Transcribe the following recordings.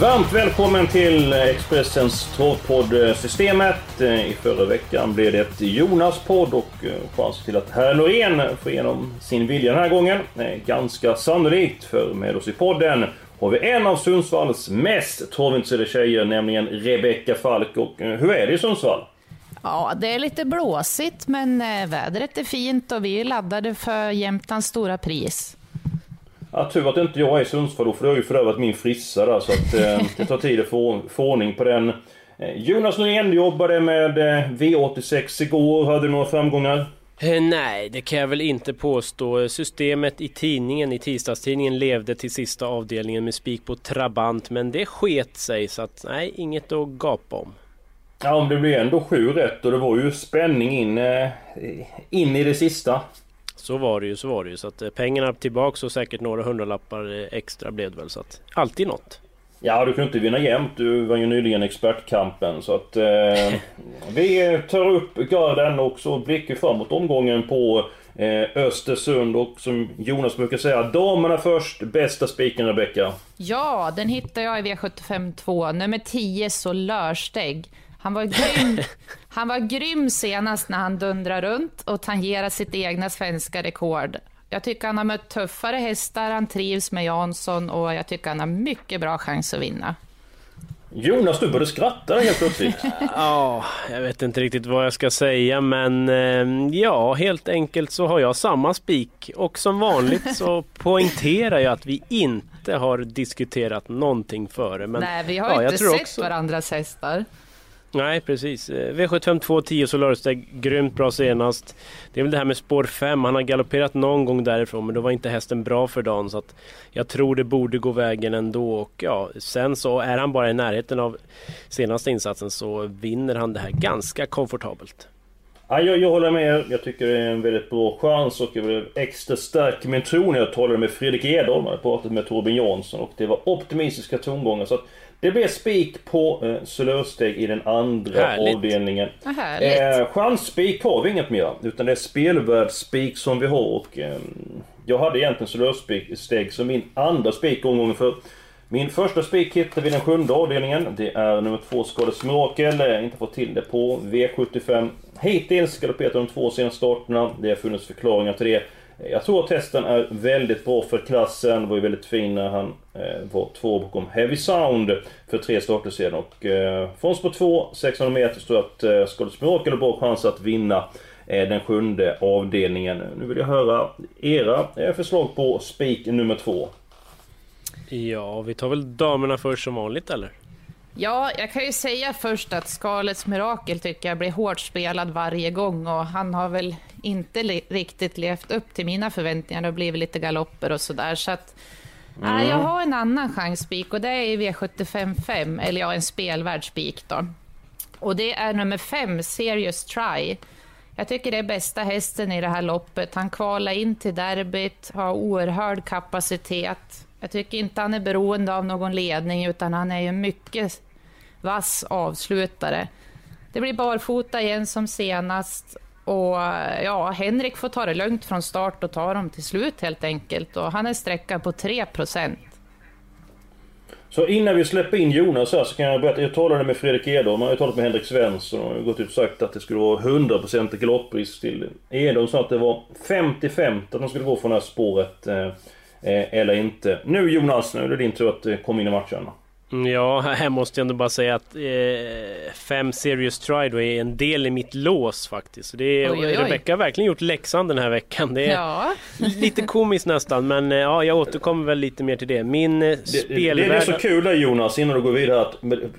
Varmt välkommen till Expressens trådpodd Systemet. Eh, I förra veckan blev det Jonas podd och eh, chans alltså till att herr Norén får igenom sin vilja den här gången. Eh, ganska sannolikt, för med oss i podden har vi en av Sundsvalls mest torvintresserade tjejer, nämligen Rebecka Falk. Och hur är det i Sundsvall? Ja, det är lite blåsigt, men vädret är fint och vi är laddade för Jämtlands stora pris. Ja, tur att inte jag är i Sundsvall då, för det har ju förövat min frissa där, så att eh, det tar tid att få, få ordning på den. Eh, Jonas Norén, du jobbade med eh, V86 igår. Hade du några framgångar? Eh, nej, det kan jag väl inte påstå. Systemet i tidningen, i tisdagstidningen, levde till sista avdelningen med spik på Trabant, men det sket sig, så att nej, inget att gapa om. Ja, men det blev ändå sju rätt och det var ju spänning in, in i det sista. Så var det ju, så var det ju. Så att eh, pengarna tillbaks och säkert några hundralappar eh, extra blev det väl. Så att alltid något. Ja, du kan inte vinna jämt. Du var ju nyligen expertkampen. Så att eh, vi tar upp garden och så blickar framåt omgången på eh, Östersund. Och som Jonas brukar säga, damerna först. Bästa spiken Rebecka. Ja, den hittar jag i V75 2. Nummer 10, så Lörsteg. Han var, grym, han var grym senast när han dundrade runt och tangerade sitt egna svenska rekord. Jag tycker han har mött tuffare hästar, han trivs med Jansson och jag tycker han har mycket bra chans att vinna. Jonas, du började skratta helt plötsligt. ja, jag vet inte riktigt vad jag ska säga men eh, ja, helt enkelt så har jag samma spik och som vanligt så poängterar jag att vi inte har diskuterat någonting före. Men, Nej, vi har ja, inte sett också... varandras hästar. Nej precis. V75 2 10 Solarsteg, grymt bra senast. Det är väl det här med spår 5, han har galopperat någon gång därifrån men då var inte hästen bra för dagen så att jag tror det borde gå vägen ändå och ja, sen så är han bara i närheten av senaste insatsen så vinner han det här ganska komfortabelt. Ja, jag, jag håller med Jag tycker det är en väldigt bra chans och jag blev extra stark i min tro när jag talade med Fredrik Edholm. Jag pratat med Torbjörn Jansson och det var optimistiska tongångar. Så att det blev spik på eh, Solörsteg i den andra härligt. avdelningen. Eh, chansspik har vi inget mer. Utan det är spelvärldsspik som vi har. Och, eh, jag hade egentligen Solörsteg som min andra spik omgången för min första spik hittar vi i den sjunde avdelningen. Det är nummer två Skades Mirakel. Jag har inte fått till det på V75. Hittills galopperat de två senaste starterna. Det har funnits förklaringar till det. Jag tror att testen är väldigt bra för klassen. Det var ju väldigt fin när han eh, var två bakom Heavy Sound för tre starter sedan. Och eh, från spår 2, 600 meter, står att eh, Skådis Mirakel har bra chans att vinna eh, den sjunde avdelningen. Nu vill jag höra era eh, förslag på spik nummer två. Ja, vi tar väl damerna först som vanligt eller? Ja, jag kan ju säga först att Skalets Mirakel tycker jag blir hårt spelad varje gång och han har väl inte riktigt levt upp till mina förväntningar. Det har blivit lite galopper och sådär. Så att, mm. äh, jag har en annan chansspik och det är i V75 eller ja, en spelvärd spik då. Och det är nummer 5, Serious Try. Jag tycker det är bästa hästen i det här loppet. Han kvalar in till derbyt, har oerhörd kapacitet. Jag tycker inte han är beroende av någon ledning, utan han är ju mycket vass avslutare. Det blir barfota igen som senast och ja, Henrik får ta det lugnt från start och ta dem till slut helt enkelt. Och han är sträckad på 3% Så innan vi släpper in Jonas här så kan jag berätta. Jag talade med Fredrik Edholm, jag har talat med Henrik Svensson och gått ut och sagt att det skulle vara 100% galopprisk till Edholm sa att det var 50-50 att de skulle gå från det här spåret eh, eh, eller inte. Nu Jonas, nu är det din tur att eh, komma in i matchen. Mm, Ja, här måste jag ändå bara säga att eh, fem Serious Try då är en del i mitt lås faktiskt. Så Det är, Oj, oj, oj. Rebecca har verkligen gjort läxan den här veckan. Det är Ja, lite komiskt nästan, men eh, ja, jag återkommer väl lite mer till det. Min eh, det, spelvärld... det är så kul där Jonas, innan du går vidare, att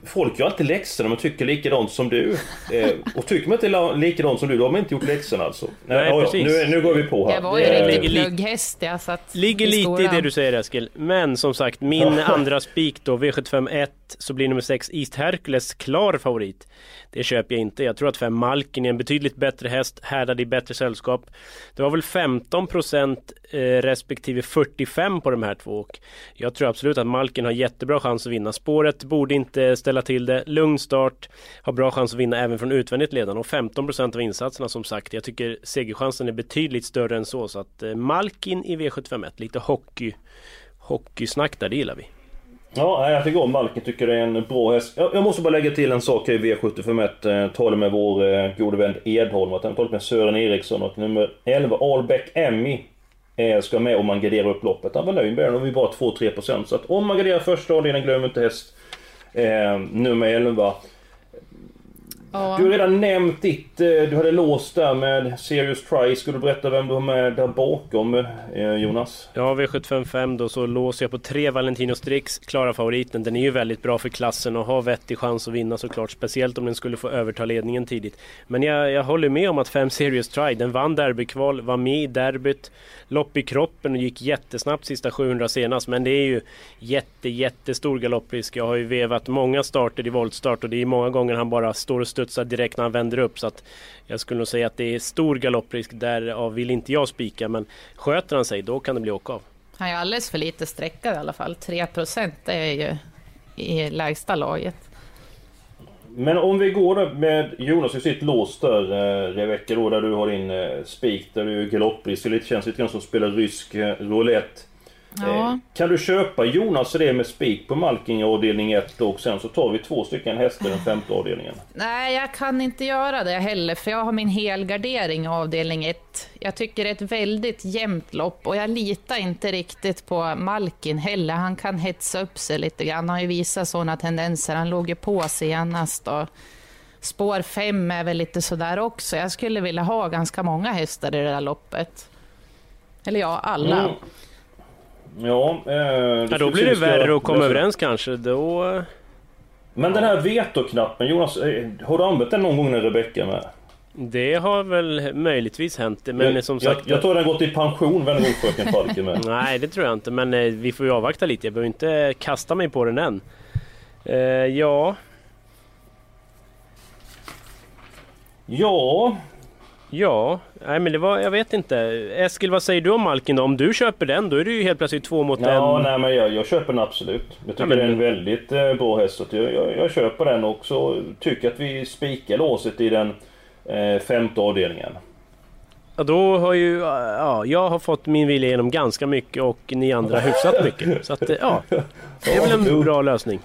folk gör alltid läxorna men tycker likadant som du. Eh, och tycker man inte likadant som du, då har man inte gjort läxorna alltså. Nej, ja, ja, precis. nu, nu går vi på här. jag var ju Eh, riktigt ligger- plugghäst jag satt Ligger lite i det du säger Eskil. Men som sagt, min andra spik då, V751, så blir nummer 6 East Hercules klar favorit. Det köper jag inte. Jag tror att 5 Malkin är en betydligt bättre häst, härdad i bättre sällskap. Det var väl 15% eh, respektive 45 på de här två. Och jag tror absolut att Malkin har jättebra chans att vinna. Spåret borde inte ställa till det. Lugn start, har bra chans att vinna även från utvändigt ledande. Och 15% av insatserna som sagt. Jag tycker segerchansen är betydligt större än så. Så att eh, Malkin i V751, lite hockey, hockeysnack där, det gillar vi. Ja, jag tycker om Malkin, tycker det är en bra häst. Jag, jag måste bara lägga till en sak i V751. Eh, talar med vår eh, gode vän Edholm, att han talar med Sören Eriksson och nummer 11 Albeck Emmy eh, ska med om man garderar upp loppet. Han var nöjd med den och vi bara 2-3% så att om man garderar första avdelningen, glöm inte häst eh, nummer 11. Ja. Du har redan nämnt ditt, eh, du hade låst där med Serious Try. Skulle du berätta vem du har med där bakom eh, Jonas? Ja, V755 då så låser jag på tre Valentino Strix, klara favoriten. Den är ju väldigt bra för klassen och har vettig chans att vinna såklart. Speciellt om den skulle få överta ledningen tidigt. Men jag, jag håller med om att 5 Serious Try, den vann derbykval, var med i derbyt, lopp i kroppen och gick jättesnabbt sista 700 senast. Men det är ju jätte, jättestor galopprisk. Jag har ju vevat många starter i voltstart och det är många gånger han bara står och studsar direkt när han vänder upp. Så att jag skulle nog säga att det är stor galopprisk. Därav vill inte jag spika, men sköter han sig då kan det bli åka av. Han är alldeles för lite sträckad i alla fall. 3 procent är ju i lägsta laget. Men om vi går där med Jonas i sitt lås där, eh, Rebecka då, där du har din eh, spik, där du är galopprisk. Det lite- känns lite grann som att spela rysk eh, roulette. Ja. Eh, kan du köpa Jonas det med spik på Malking i avdelning 1 och sen så tar vi två stycken hästar i den femte avdelningen? Nej, jag kan inte göra det heller, för jag har min helgardering i avdelning 1. Jag tycker det är ett väldigt jämnt lopp och jag litar inte riktigt på Malkin heller. Han kan hetsa upp sig lite grann. Han har ju visat sådana tendenser. Han låg ju på senast och spår 5 är väl lite sådär också. Jag skulle vilja ha ganska många hästar i det där loppet. Eller ja, alla. Mm. Ja, eh, Ja, då blir det värre att komma överens kanske. Då... Men den här vetoknappen Jonas, eh, har du använt den någon gång när Rebecka med? Det har väl möjligtvis hänt. Men jag, som sagt... jag, jag tror den gått i pension, vän god fröken Falken med. Nej, det tror jag inte. Men eh, vi får ju avvakta lite. Jag behöver inte kasta mig på den än. Eh, ja, Ja, ja. Nej, men det var... Jag vet inte. Eskil, vad säger du om Malkin då? Om du köper den, då är det ju helt plötsligt två mot Ja, en. nej men jag, jag köper den absolut. Jag tycker Ja, men- det är en väldigt eh, bra häst. Jag, jag, jag köper den också. Tycker att vi spikar låset i den eh, femte avdelningen. Ja, då har ju... Ja, jag har fått min vilja igenom ganska mycket och ni andra hyfsat mycket. Så att, eh, ja. Det är väl en bra lösning.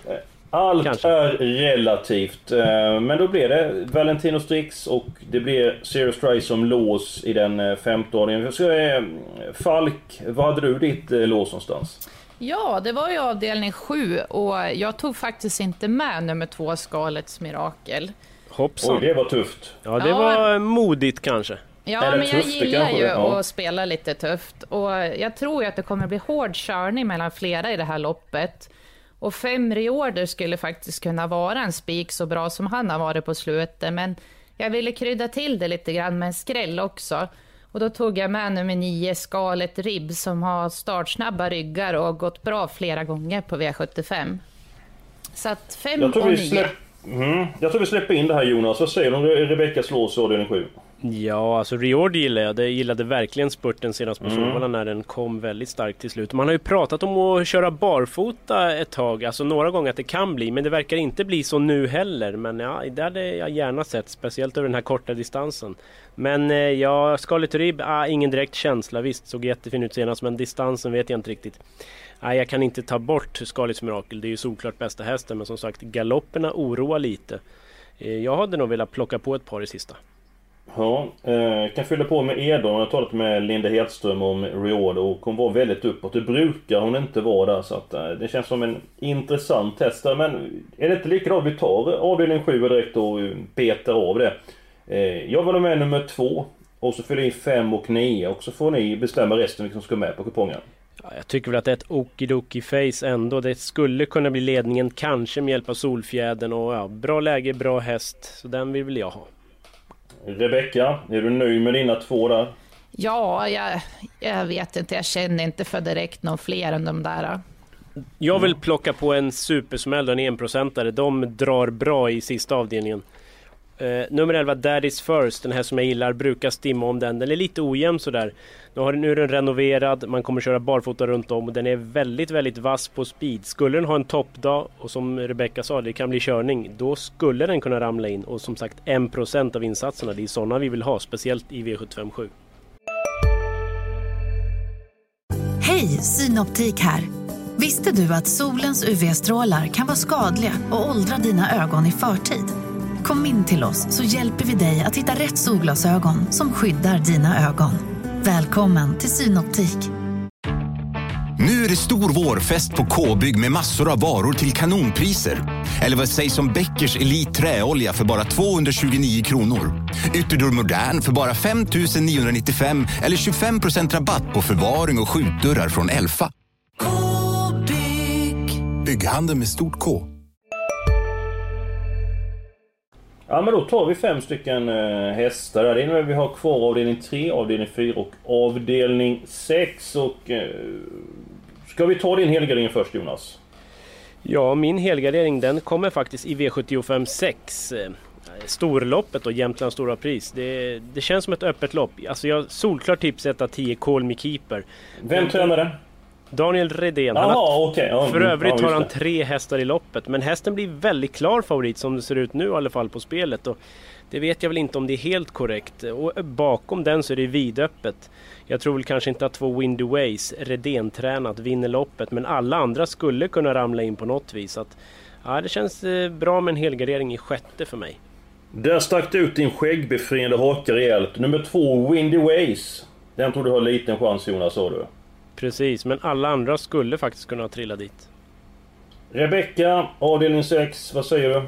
Allt Kanske. är relativt. eh, Men då blir det Valentino Strix och det blir Serious Try som lås i den eh, femte avdelningen. Så, eh, Falk, var hade du ditt lås någonstans? Ja, det var ju avdelning 7 och jag tog faktiskt inte med nummer två, Skalets Mirakel. Hoppsan. Oj, det var tufft. Ja, det Ja. var modigt kanske. Ja, det men jag gillar ju ja. att spela lite tufft. Och jag tror ju att det kommer bli hård körning mellan flera i det här loppet. Och fem reorder skulle faktiskt kunna vara en spik så bra som han har varit på slutet. Men jag ville krydda till det lite grann med en skräll också. Och då tog jag med nummer nio, Skalet Ribb, som har startsnabba ryggar och gått bra flera gånger på V75. Så att fem Jag tror, och vi nio. släpp... mm, jag tror vi släpper in det här Jonas. Vad säger du om Re- Rebeckas lås i avdelning 7? Ja, alltså Riord gillar jag. Det gillade verkligen spurten senast på Mm. Solvalla när den kom väldigt starkt till slut. Man har ju pratat om att köra barfota ett tag, alltså några gånger att det kan bli, men det verkar inte bli så nu heller. Men ja, det hade jag gärna sett, speciellt över den här korta distansen. Men eh, ja, Scarlet Rib, ah, ingen direkt känsla. Visst, såg jättefin ut senast, men distansen vet jag inte riktigt. Nej, jag kan inte ta bort Scarlets Mirakel. Det är ju såklart bästa hästen, men som sagt galopperna oroar lite. Eh, Jag hade nog velat plocka på ett par i sista. Ja, jag kan fylla på med Edon. Jag har talat med Linda Hedström om Reord och hon var väldigt uppåt. Det brukar hon inte vara där så att eh, det känns som en intressant test där. Men är det inte likadant? Vi tar avdelning 7 direkt och eh, betar av det. Jag vill ha med nummer 2 och så fyller in 5 och 9 och så får ni bestämma resten vilka som ska med på kupongen. Ja, jag tycker väl att det är ett okidoki face ändå. Det skulle kunna bli ledningen, kanske med hjälp av Solfjädern och ja, bra läge, bra häst. Så den vill väl jag ha. Rebecka, är du nöjd med dina två där? Ja, jag, jag vet inte. Jag känner inte för direkt någon fler än de där. Jag vill plocka på en supersmäll, en enprocentare. De drar bra i sista avdelningen. Eh, nummer 11, Daddy's First, den här som jag gillar, brukar stimma om den. Den är lite ojämn sådär. Nu, har, nu är den renoverad, man kommer köra barfota runt om och den är väldigt, väldigt vass på speed. Skulle den ha en toppdag och som Rebecca sa, det kan bli körning, då skulle den kunna ramla in. Och som sagt, 1% av insatserna, det är sådana vi vill ha, speciellt i V757. Hej, Synoptik här! Visste du att solens UV-strålar kan vara skadliga och åldra dina ögon i förtid? Kom in till oss så hjälper vi dig att hitta rätt solglasögon som skyddar dina ögon. Välkommen till Synoptik. Nu är det stor vårfest på K-bygg med massor av varor till kanonpriser. Eller vad sägs om Bäckers Elite Träolja för bara 229 kronor? Ytterdörr Modern för bara 5 995 eller 25% rabatt på förvaring och skjutdörrar från Elfa. K-bygg. Bygghandeln med stort K. Ja men då tar vi fem stycken eh, hästar där. Det innebär vi har kvar avdelning 3, avdelning 4 och avdelning 6. Och, eh, ska vi ta din helgardering först Jonas? Ja, min helgardering den kommer faktiskt i V75 6. Eh, storloppet och Jämtlands stora pris. Det, det känns som ett öppet lopp. Alltså jag solklart tips 1 10 Call Me Keeper. Vem tränar den? Daniel Redén. Jaha, har, okay. ja, för övrigt ja, har han tre hästar i loppet. Men hästen blir väldigt klar favorit som det ser ut nu i alla fall på spelet. Och det vet jag väl inte om det är helt korrekt. Och bakom den så är det vidöppet. Jag tror väl kanske inte att två Windy Ways, Redén-tränat, vinner loppet. Men alla andra skulle kunna ramla in på något vis. Så att, ja, det känns eh, bra med en helgardering i sjätte för mig. Där stack du ut din skäggbefriande haka rejält. Nummer två, Windy Ways. Den tror du har liten chans Jonas, sa du? Precis, men alla andra skulle faktiskt kunna trilla dit. Rebecka, avdelning 6, vad säger du?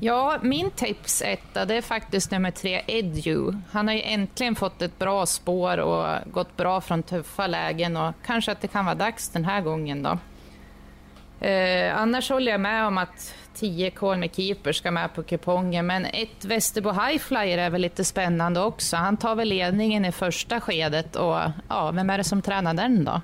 Ja, min tips etta, det är faktiskt nummer tre, Edu. Han har ju äntligen fått ett bra spår och gått bra från tuffa lägen och kanske att det kan vara dags den här gången då. Eh, annars håller jag med om att 10 Call med Keeper ska med på kupongen, men ett Västerbo Highflyer är väl lite spännande också. Han tar väl ledningen i första skedet och ja, vem är det som tränar den då?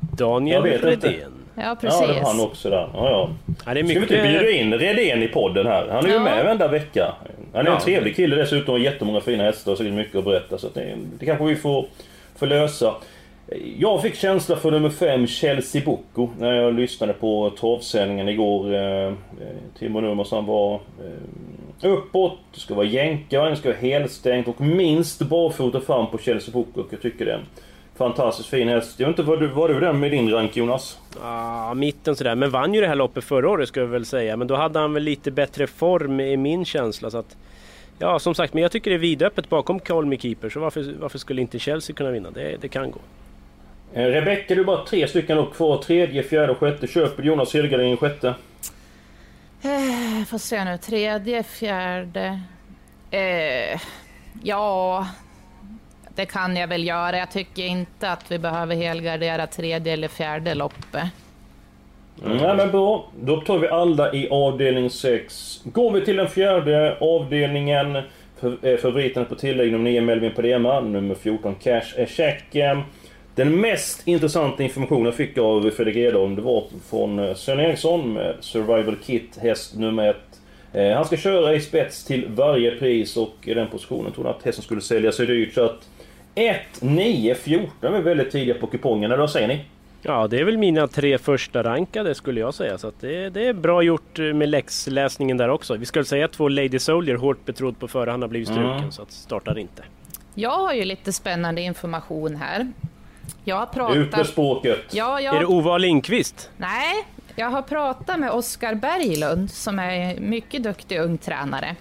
Daniel Redén. Ja, precis. Ja, det var han också där. Ja, ja. Ja, det är mycket... Ska vi inte bjuda in Redén i podden här? Han är ju Ja. med varenda vecka. Han är en trevlig kille dessutom och jättemånga fina hästar och säkert mycket att berätta. Så det, det kanske vi får, får lösa. Jag fick känsla för nummer 5, Chelsea Bocco, när jag lyssnade på torvsändningen igår. Eh, eh Timo Nurmosson var eh, uppåt, det ska vara jänkare, det ska vara helstängt och minst barfota fram på Chelsea Bocco. Jag tycker det är en fantastiskt fin häst. Jag vet inte, var du, var du den med din rank Jonas? Ah, mitten sådär, men vann ju det här loppet förra året ska jag väl säga. Men då hade han väl lite bättre form i min känsla. Så att, ja, som sagt, men jag tycker det är vidöppet bakom Call Me Keeper. Så varför, varför skulle inte Chelsea kunna vinna? Det, det kan gå. Eh, Rebecka, du är bara tre stycken upp kvar. Tredje, fjärde och sjätte. Köper Jonas Helgardin i sjätte? Eh, får se nu, tredje, fjärde... Eh, ja, det kan jag väl göra. Jag tycker inte att vi behöver helgardera tredje eller fjärde loppet. Mm. Ja, men bra. Då tar vi alla i avdelning 6. Går vi till den fjärde avdelningen. Eh, favoriten på tillägg nummer 9 Melvin Padema. Nummer 14 Cash är check. Eh, Den mest intressanta informationen jag fick av Fredrik Edholm det var från eh, Sven Eriksson med Survival Kit, häst nummer 1. Eh, Han ska köra i spets till varje pris och i den positionen trodde han att hästen skulle sälja sig dyrt. Så att 1, 9, 14 är väldigt tidiga på kupongen, eller vad säger ni? Ja, det är väl mina tre första rankade skulle jag säga. Så att det, det är bra gjort eh, med läxläsningen där också. Vi skulle säga att två Lady Soldier, hårt betrodd på förhand, har blivit struken. Mm. Så att startar inte. Jag har ju lite spännande information här. Jag har pratat... Ut med språket! Ja, Är det jag... Ova Lindqvist? Nej, jag har pratat med Oskar Berglund som är mycket duktig ung tränare.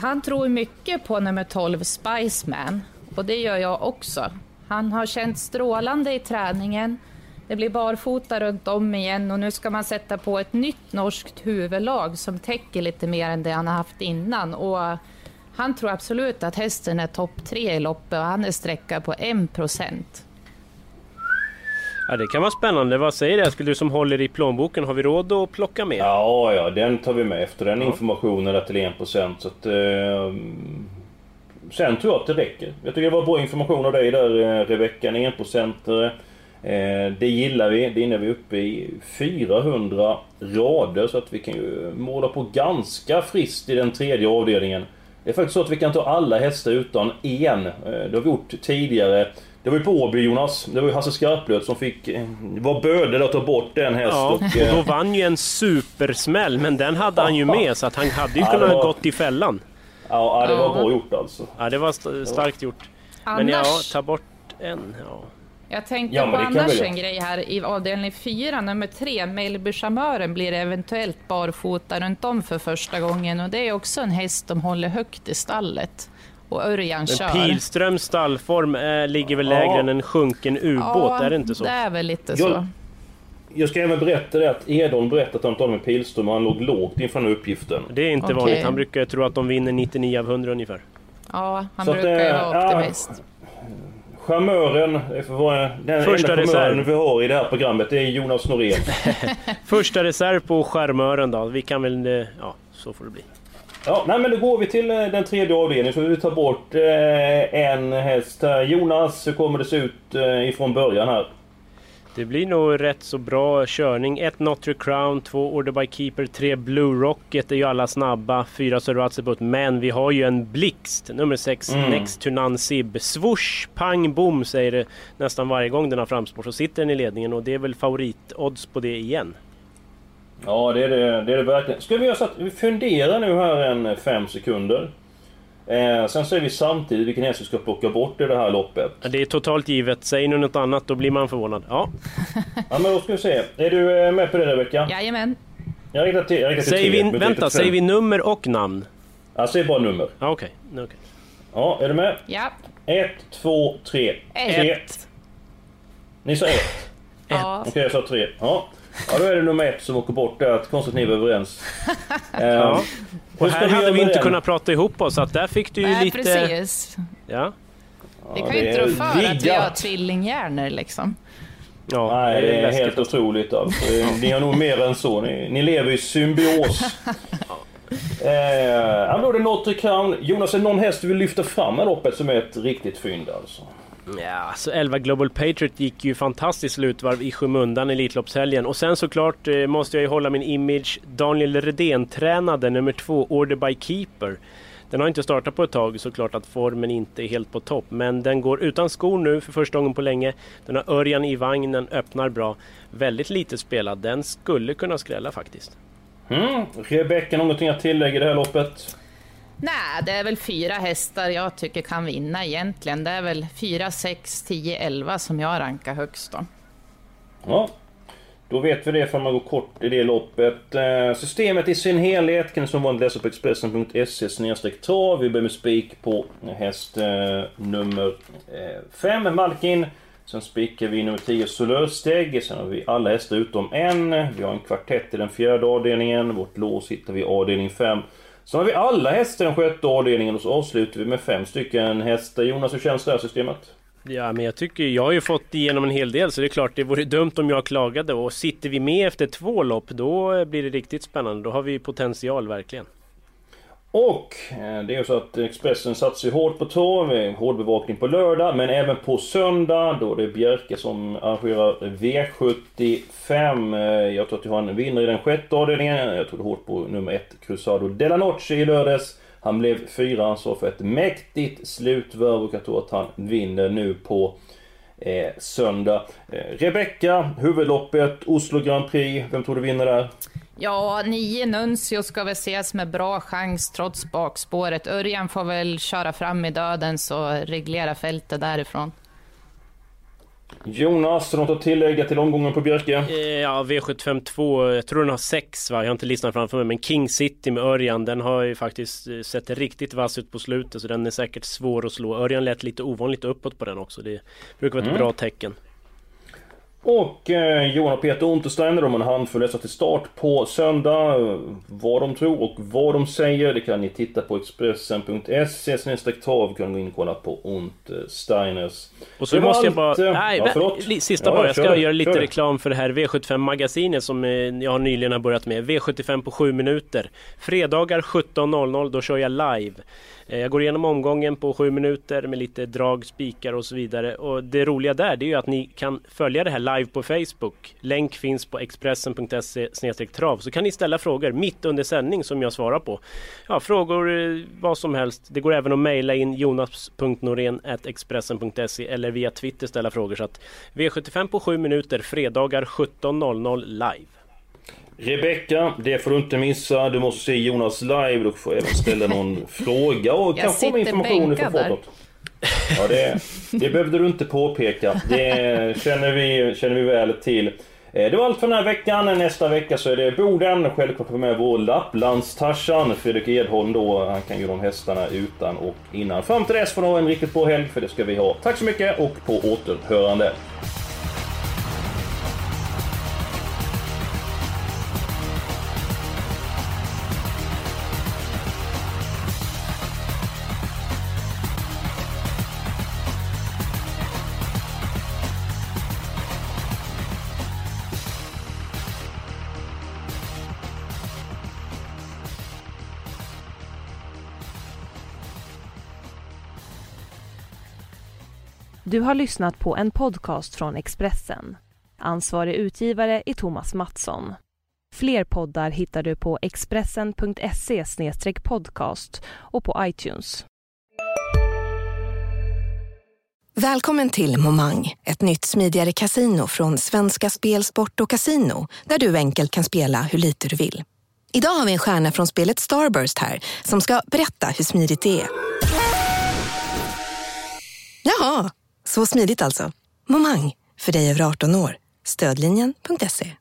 Han tror mycket på nummer 12 Spiceman och det gör jag också. Han har känt strålande i träningen. Det blir barfota runt om igen och nu ska man sätta på ett nytt norskt huvudlag som täcker lite mer än det han har haft innan. Och han tror absolut att hästen är topp tre i loppet och han är sträckad på 1 procent. Ja, det kan vara spännande. Vad säger det? Skulle du som håller i plånboken, har vi råd att plocka med? Ja, ja, den tar vi med efter den ja. informationen där till 1%. Så att, eh, sen tror jag att det räcker. Jag tycker det var bra information av dig där eh, Rebecka. En 1% eh, Det gillar vi. Det innebär vi uppe i 400 rader så att vi kan ju måla på ganska friskt i den tredje avdelningen. Det är faktiskt så att vi kan ta alla hästar utan en. Eh, det har vi gjort tidigare. Det var ju på Åby Jonas. Det var ju Hasse Skarplöt som fick eh, vara bödel att ta bort den häst. Ja, och, och då vann ju en supersmäll, men den hade han ju med så att han hade ju kunnat var... gått i fällan. Ja, det var bra gjort alltså. Ja, det var starkt gjort. Men ja, ta bort en. Ja. Jag tänkte ja, på annars en grej här i avdelning 4, nummer 3, Melby blir eventuellt barfota runt om för första gången och det är också en häst de håller högt i stallet. Och Örjan kör. Pilströms stallform är, ligger väl lägre ja. än en sjunken ubåt, ja, är det inte så? det är väl lite så. Jag, jag ska även berätta det att Edholm berättat att han talade med Pilström och han låg lågt inför den uppgiften. Det är inte okay. vanligt, han brukar tro att de vinner 99 av 100 ungefär. Ja, han så brukar ju vara optimist. Ja, Charmören, den Första enda charmören vi har i det här programmet, det är Jonas Norén. Första reserv på charmören då. Vi kan väl... Eh, ja, så får det bli. Ja, nej men då går vi till eh, den tredje avdelningen så vi tar bort eh, en häst här. Jonas, hur kommer det se ut eh, ifrån början här? Det blir nog rätt så bra körning. 1 Notre Crown, 2 Order by Keeper, 3 Blue Rocket är ju alla snabba, 4 Suratsebut. Men vi har ju en blixt, nummer 6, mm. Next to None Sib. Swoosh, pang, boom säger det nästan varje gång den har framspår. Så sitter den i ledningen och det är väl favoritodds på det igen. Ja, det är det, det, är det verkligen. Ska vi göra så att vi funderar nu här en fem sekunder. Eh, sen säger vi samtidigt vilken häst vi ska plocka bort i det här loppet. Det är totalt givet. Säg nu något annat, då blir man förvånad. Ja. ja men då ska vi se. Är du eh, med på det Rebecka? Jajamän. Jag riktar till, jag riktar till säger vi, Vänta, säger vi nummer och namn? Ja, säg bara nummer. Ja, okej. Okay. okay. Ja, är du med? Ja. Ett, två, tre. Ett. Ni sa ett? Ja. Okej, okay, jag sa tre. Ja. Ja, då är det nummer ett som åker bort där. Konstigt att ni var överens. ja. Ehm, och här hade vi inte den? kunnat prata ihop oss, så att där fick du ju Nej, lite... precis. Ja. Det kan ju inte rå för att vi har tvillinghjärnor liksom. Ja, Nej, det är, det är helt otroligt alltså. Ni har nog mer än så. Ni, ni lever i symbios. eh, då är det Notre Crown. Jonas, är det någon häst du vill lyfta fram i loppet som är ett riktigt fynd alltså? Ja, så alltså 11 Global Patriot gick ju fantastiskt slutvarv i skymundan i Elitloppshelgen. Och sen såklart eh, måste jag ju hålla min image. Daniel Redén tränade nummer två, Order by Keeper. Den har inte startat på ett tag såklart att formen inte är helt på topp. Men den går utan skor nu för första gången på länge. Den har Örjan i vagnen, öppnar bra. Väldigt lite spelad. Den skulle kunna skrälla faktiskt. Mm. Rebecka, någonting att tillägga i det här loppet? Nej, det är väl fyra hästar jag tycker kan vinna egentligen. Det är väl 4, 6, 10, 11 som jag rankar högst då. Ja, då vet vi det för man går kort i det loppet. Eh, systemet i sin helhet kan ni som vanligt läsa på Expressen.se trav. Vi börjar med spik på häst eh, nummer eh, 5, Malkin. Sen spikar vi nummer 10 Solörsteg. Sen har vi alla hästar utom en. Vi har en kvartett i den fjärde avdelningen. Vårt lås hittar vi i avdelning 5. Så har vi alla hästar i den sjätte avdelningen och så avslutar vi med fem stycken hästar. Jonas, hur känns det här systemet? Ja, men jag tycker, jag har ju fått igenom en hel del så det är klart det vore dumt om jag klagade och sitter vi med efter två lopp då blir det riktigt spännande. Då har vi potential verkligen. Och eh, det är ju så att Expressen satsar hårt på torv, hård bevakning på lördag men även på söndag då det är Bjerke som arrangerar V75. Eh, jag tror att vi har en vinnare i den sjätte avdelningen. Jag trodde hårt på nummer ett Cruzado Delanoche i lördags. Han blev fyra, han står för ett mäktigt slutvärv och jag tror att han vinner nu på eh, söndag. Eh, Rebecka, huvudloppet, Oslo Grand Prix. Vem tror du vinner där? Ja, nio Nuncio ska väl ses med bra chans trots bakspåret. Örjan får väl köra fram i döden så reglera fältet därifrån. Jonas, något att tillägga till omgången på Björke? Eh, Ja, V75 2, jag tror den har sex va? Jag har inte listan framför mig, men King City med Örjan, den har ju faktiskt eh, sett riktigt vass ut på slutet, så den är säkert svår att slå. Örjan lät lite ovanligt uppåt på den också, det brukar vara ett Mm. bra tecken. Och eh, Johan och Peter Untersteiner, de har en handfull hästar till start på söndag. Vad de tror och vad de säger, det kan ni titta på Expressen.se snedstreck trav. kan gå in och kolla på Untersteiners. Och så måste jag bara... eh, Nej, ja, förlåt. sista Ja, bara. Jag kör ska det, göra lite kör reklam för det här V75-magasinet som eh, jag nyligen har börjat med. V75 på 7 minuter. Fredagar 17.00, då kör jag live. Eh, jag går igenom omgången på sju minuter med lite drag, spikar och så vidare. Och det roliga där, det är ju att ni kan följa det här live på Facebook. Länk finns på expressen.se trav. Så kan ni ställa frågor mitt under sändning som jag svarar på. Ja, frågor, eh, vad som helst. Det går även att mejla in jonas.norén.expressen.se eller via Twitter ställa frågor. Så att V75 på sju minuter, fredagar 17.00 live. Rebecka, det får du inte missa. Du måste se Jonas live. Du får även ställa någon fråga och Jag kanske få sitter information ifrån där. Fortnite. Ja, det, det behövde du inte påpeka. Det känner vi, känner vi väl till. Eh, Det var allt för den här veckan. Nästa vecka så är det Boden. Självklart får vi med vår Lapplandstarsan. Fredrik Edholm då. Han kan ju de hästarna utan och innan. Fram till dess får ni ha en riktigt bra helg, för det ska vi ha. Tack så mycket och på återhörande. Du har lyssnat på en podcast från Expressen. Ansvarig utgivare är Thomas Mattsson. Fler poddar hittar du på expressen.se podcast och på iTunes. Välkommen till Momang, ett nytt smidigare kasino från Svenska Spel, Sport och Casino där du enkelt kan spela hur lite du vill. Idag har vi en stjärna från spelet Starburst här som ska berätta hur smidigt det är. Jaha, så smidigt alltså. Momang, för dig över 18 år. Stödlinjen.se.